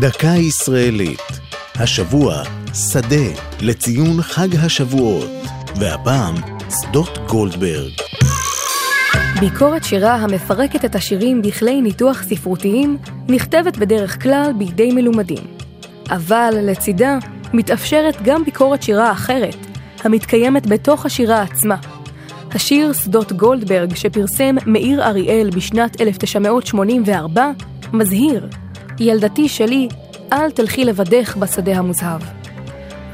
דקה ישראלית. השבוע, שדה לציון חג השבועות, והפעם, שדות גולדברג. ביקורת שירה המפרקת את השירים בכלי ניתוח ספרותיים נכתבת בדרך כלל בידי מלומדים. אבל לצידה מתאפשרת גם ביקורת שירה אחרת, המתקיימת בתוך השירה עצמה. השיר שדות גולדברג שפרסם מאיר אריאל בשנת 1984 מזהיר, ילדתי שלי, אל תלכי לבדך בשדה המוזהב.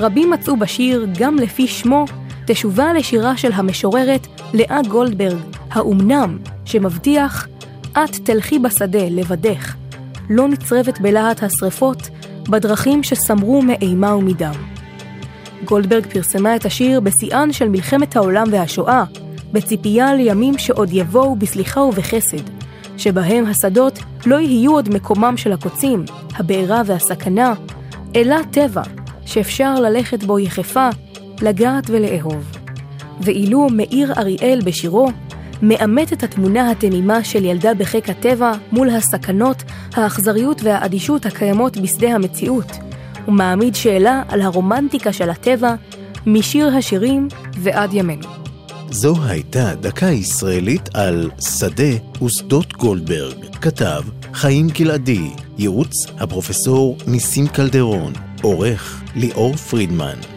רבים מצאו בשיר, גם לפי שמו, תשובה לשירה של המשוררת לאה גולדברג, האומנם, שמבטיח, את תלכי בשדה לבדך, לא נצרבת בלהט השרפות, בדרכים שסמרו מאימה ומדם. גולדברג פרסמה את השיר בשיאן של מלחמת העולם והשואה, בציפייה לימים שעוד יבואו בסליחה ובחסד, שבהם השדות לא יהיו עוד מקומם של הקוצים, הבעירה והסכנה, אלא טבע, שאפשר ללכת בו יחפה, לגעת ולאהוב. ואילו מאיר אריאל בשירו, מאמת את התמונה התמימה של ילדה בחיק הטבע מול הסכנות, האכזריות והאדישות הקיימות בשדה המציאות, ומעמיד שאלה על הרומנטיקה של הטבע משיר השירים ועד ימינו. זו הייתה דקה ישראלית על שדה ושדות גולדברג. כתב חיים גלעדי, ייעוץ הפרופסור ניסים קלדרון, עורך ליאור פרידמן.